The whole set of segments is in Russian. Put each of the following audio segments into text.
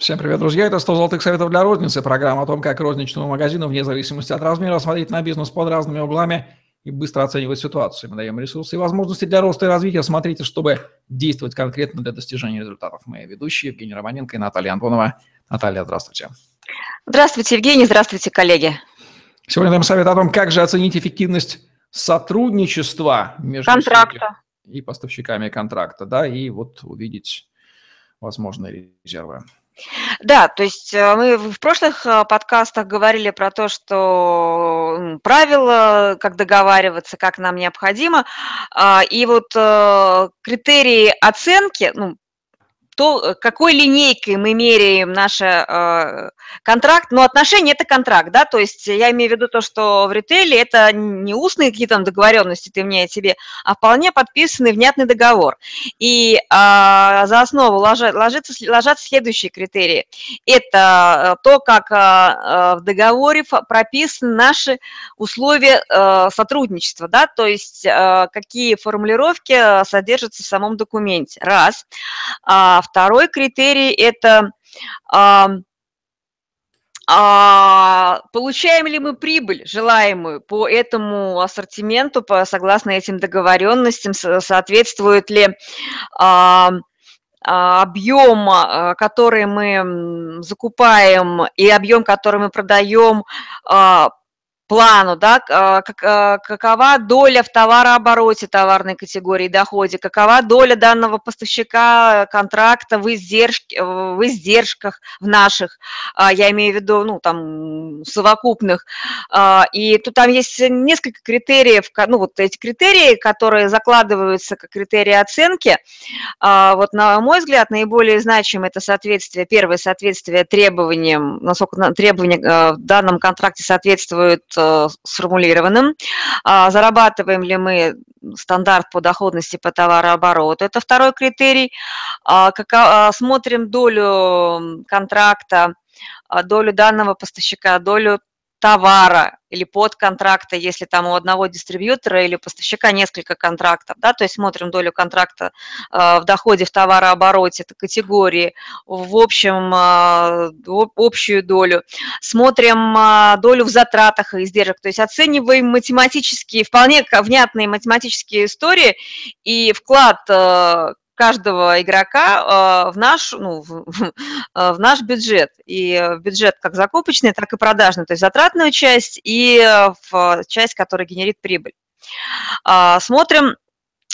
Всем привет, друзья. Это 100 золотых советов для розницы. Программа о том, как розничному магазину, вне зависимости от размера, смотреть на бизнес под разными углами и быстро оценивать ситуацию. Мы даем ресурсы и возможности для роста и развития. Смотрите, чтобы действовать конкретно для достижения результатов. Мои ведущие Евгений Романенко и Наталья Антонова. Наталья, здравствуйте. Здравствуйте, Евгений. Здравствуйте, коллеги. Сегодня даем совет о том, как же оценить эффективность сотрудничества между контракта и поставщиками контракта, да, и вот увидеть возможные резервы. Да, то есть э, мы в прошлых э, подкастах говорили про то, что правила, как договариваться, как нам необходимо. А, и вот э, критерии оценки, ну, то, э, какой линейкой мы меряем наш э, контракт, но отношения – это контракт, да, то есть я имею в виду то, что в ритейле это не устные какие-то договоренности ты мне, тебе, а вполне подписанный внятный договор. И э, за основу ложат, ложится, ложатся следующие критерии. Это э, то, как э, э, в договоре прописаны наши условия э, сотрудничества, да, то есть э, какие формулировки содержатся в самом документе. Раз. А, Второй критерий – это а, получаем ли мы прибыль желаемую по этому ассортименту, по, согласно этим договоренностям, соответствует ли а объем, а, который мы закупаем, и объем, который мы продаем, а, плану, да, а, а, какова доля в товарообороте товарной категории доходе, какова доля данного поставщика контракта в, издержке, в издержках в наших, а, я имею в виду, ну, там, совокупных. И тут там есть несколько критериев, ну, вот эти критерии, которые закладываются как критерии оценки, вот, на мой взгляд, наиболее значимое это соответствие, первое соответствие требованиям, насколько требования в данном контракте соответствуют Э, сформулированным. А, зарабатываем ли мы стандарт по доходности по товарообороту? Это второй критерий. А, а, смотрим долю контракта, долю данного поставщика, долю товара или подконтракта, если там у одного дистрибьютора или поставщика несколько контрактов, да, то есть смотрим долю контракта э, в доходе в товарообороте, это категории, в общем, э, общую долю, смотрим э, долю в затратах и издержек, то есть оцениваем математические, вполне внятные математические истории и вклад каждого игрока э, в наш, ну, в, в наш бюджет. И бюджет как закупочный, так и продажный, то есть затратную часть и в часть, которая генерит прибыль. А, смотрим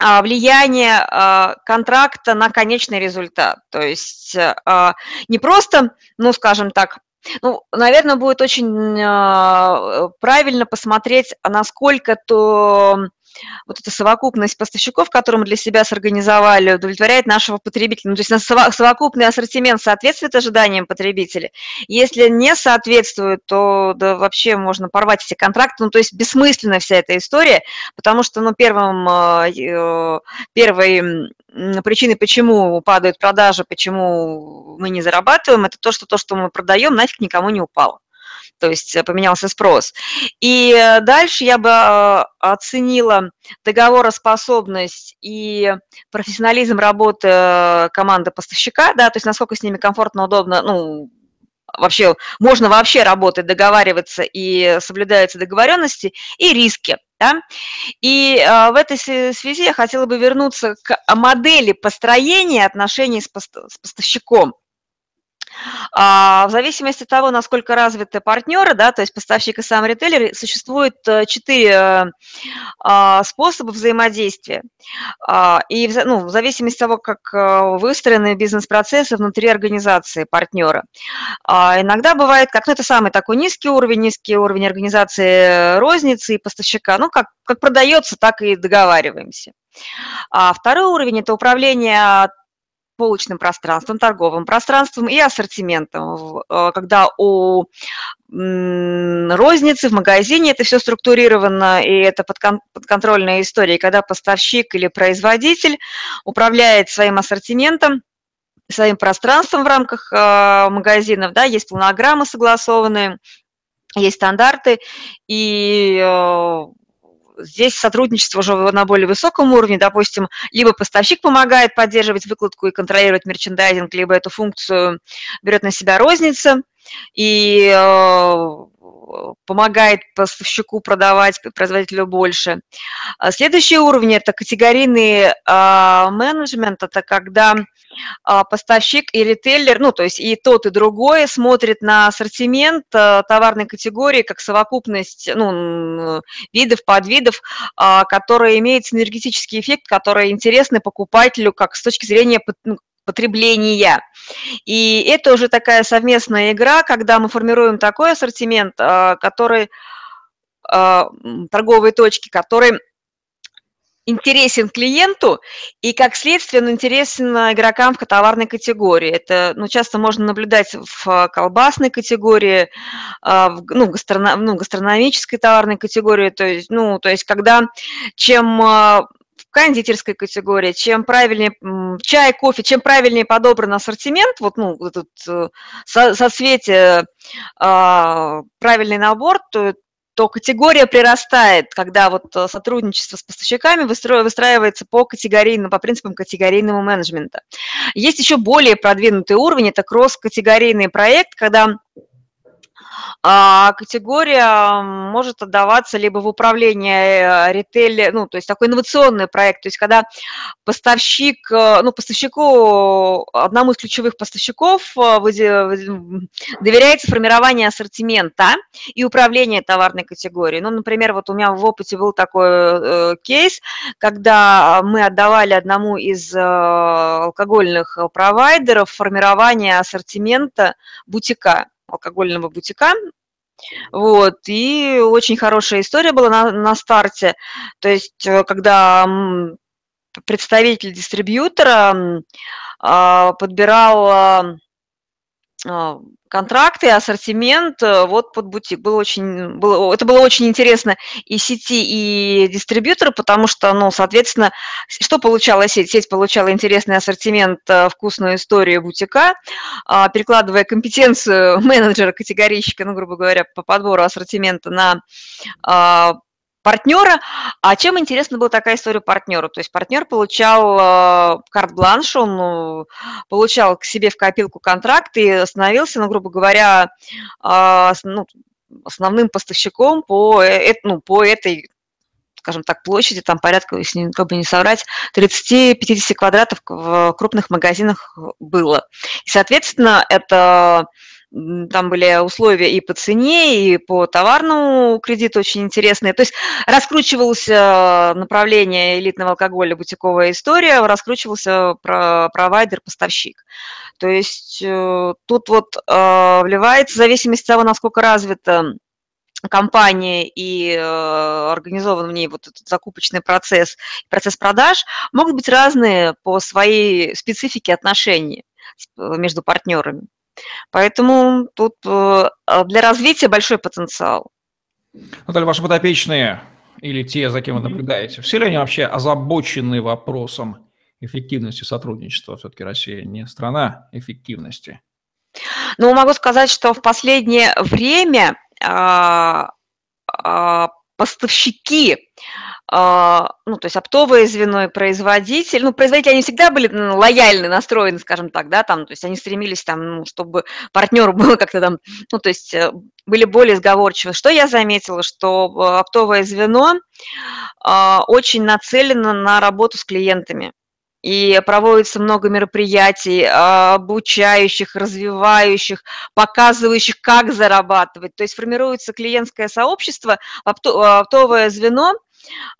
а, влияние а, контракта на конечный результат. То есть не просто, ну, скажем так, ну, наверное, будет очень правильно посмотреть, насколько то вот эта совокупность поставщиков, которую мы для себя сорганизовали, удовлетворяет нашего потребителя. Ну, то есть совокупный ассортимент соответствует ожиданиям потребителя. Если не соответствует, то да, вообще можно порвать эти контракты. Ну, то есть бессмысленна вся эта история, потому что, ну, первым, э, э, первой причиной, почему падают продажи, почему мы не зарабатываем, это то, что то, что мы продаем, нафиг никому не упало то есть э, поменялся спрос. И э, дальше я бы э, оценила договороспособность и профессионализм работы команды поставщика, да, то есть насколько с ними комфортно, удобно, ну, вообще можно вообще работать, договариваться и соблюдаются договоренности, и риски. Да? И э, в этой связи я хотела бы вернуться к модели построения отношений с, с поставщиком. А, в зависимости от того, насколько развиты партнеры, да, то есть поставщик и сам ритейлер, существует э, четыре а, способа взаимодействия. А, и ну, в зависимости от того, как э, выстроены бизнес-процессы внутри организации партнера. Иногда бывает, как ну, это самый такой низкий уровень, низкий уровень организации розницы и поставщика. Ну, как, как продается, так и договариваемся. А второй уровень – это управление полочным пространством, торговым пространством и ассортиментом. Э, когда у розницы в магазине это все структурировано, и это подконтрольная история, когда поставщик или производитель управляет своим ассортиментом, своим пространством в рамках э, магазинов, да, есть планограммы согласованные, есть стандарты, и э, здесь сотрудничество уже на более высоком уровне, допустим, либо поставщик помогает поддерживать выкладку и контролировать мерчендайзинг, либо эту функцию берет на себя розница, и помогает поставщику продавать производителю больше. А следующий уровень – это категорийный а, менеджмент, это когда а, поставщик и ритейлер, ну, то есть и тот, и другой смотрит на ассортимент товарной категории как совокупность ну, видов, подвидов, которые имеют синергетический эффект, которые интересны покупателю как с точки зрения ну, потребления. И это уже такая совместная игра, когда мы формируем такой ассортимент, а, который а, торговые точки, который интересен клиенту и, как следствие, он интересен игрокам в товарной категории. Это ну, часто можно наблюдать в колбасной категории, а, в, ну, гастроном, ну, гастрономической товарной категории. То есть, ну, то есть когда чем кондитерской категории, чем правильнее чай, кофе, чем правильнее подобран ассортимент, вот ну, этот э, со, соцветие, э, правильный набор, то, то категория прирастает, когда вот э, сотрудничество с поставщиками выстраивается по категорийным, по принципам категорийного менеджмента. Есть еще более продвинутый уровень, это кросс-категорийный проект, когда а категория может отдаваться либо в управление э, ритейле, ну, то есть такой инновационный проект, то есть когда поставщик, э, ну, поставщику, одному из ключевых поставщиков э, доверяется формирование ассортимента и управление товарной категорией. Ну, например, вот у меня в опыте был такой э, кейс, когда мы отдавали одному из э, алкогольных провайдеров формирование ассортимента бутика алкогольного бутика. Вот, и очень хорошая история была на, на старте. То есть, э, когда представитель дистрибьютора а, подбирал а, контракты, ассортимент э, вот под бутик. Было очень, было, это было очень интересно и сети, и дистрибьютору, потому что, ну, соответственно, что получала сеть? Сеть получала интересный ассортимент, э, вкусную историю бутика, а, перекладывая компетенцию менеджера, категорийщика, ну, грубо говоря, по подбору ассортимента на а, партнера. А чем интересна была такая история партнеру? То есть партнер получал э, карт-бланш, он э, получал к себе в копилку контракт и становился, ну, грубо говоря, э, ну, основным поставщиком по, ну, по этой скажем так, площади, там порядка, если как бы не соврать, 30-50 квадратов в крупных магазинах было. И, соответственно, это там были условия и по цене, и по товарному кредиту очень интересные. То есть раскручивалось направление элитного алкоголя, бутиковая история, раскручивался провайдер-поставщик. То есть э, тут вот э, вливается, в зависимости от того, насколько развита компания и э, организован в ней вот этот закупочный процесс, процесс продаж, могут быть разные по своей специфике отношений между партнерами. Поэтому тут э, для развития большой потенциал. Наталья, ваши подопечные или те, за кем вы наблюдаете, все ли они вообще озабочены вопросом эффективности сотрудничества? Все-таки Россия не страна эффективности. Ну, могу сказать, что в последнее время а, а, поставщики а, ну, то есть оптовое звено и производитель, ну, производители, они всегда были лояльны, настроены, скажем так, да, там, то есть они стремились там, ну, чтобы партнеру было как-то там, ну, то есть э, были более сговорчивы. Что я заметила, что э, оптовое звено э, очень нацелено на работу с клиентами и проводится много мероприятий, обучающих, развивающих, показывающих, как зарабатывать. То есть формируется клиентское сообщество, оптовое звено –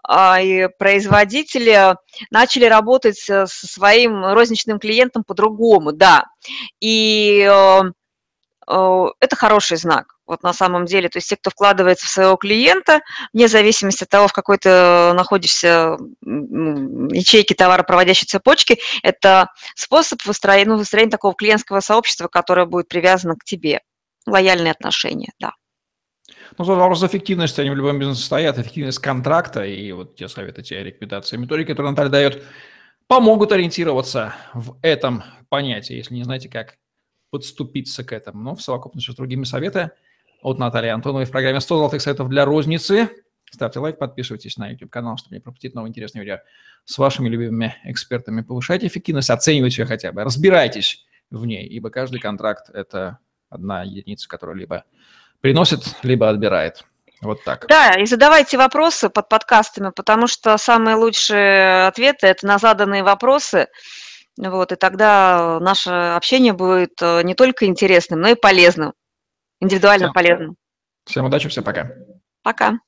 а, и производители начали работать со своим розничным клиентом по-другому, да. И э, э, это хороший знак. Вот на самом деле, то есть те, кто вкладывается в своего клиента, вне зависимости от того, в какой ты находишься ячейке товаропроводящей цепочки, это способ выстроения, ну, выстроения такого клиентского сообщества, которое будет привязано к тебе. Лояльные отношения, да. Ну, тут вопрос эффективности, они в любом бизнесе стоят, эффективность контракта и вот те советы, те рекомендации, методики, которые Наталья дает, помогут ориентироваться в этом понятии, если не знаете, как подступиться к этому. Но в совокупности с другими советами от Натальи Антоновой в программе «100 золотых советов для розницы». Ставьте лайк, подписывайтесь на YouTube-канал, чтобы не пропустить новые интересные видео с вашими любимыми экспертами. Повышайте эффективность, оценивайте ее хотя бы, разбирайтесь в ней, ибо каждый контракт – это одна единица, которая либо приносит, либо отбирает. Вот так. Да, и задавайте вопросы под подкастами, потому что самые лучшие ответы – это на заданные вопросы. Вот, и тогда наше общение будет э, не только интересным, но и полезным, индивидуально всем, полезным. Всем удачи, всем пока. Пока.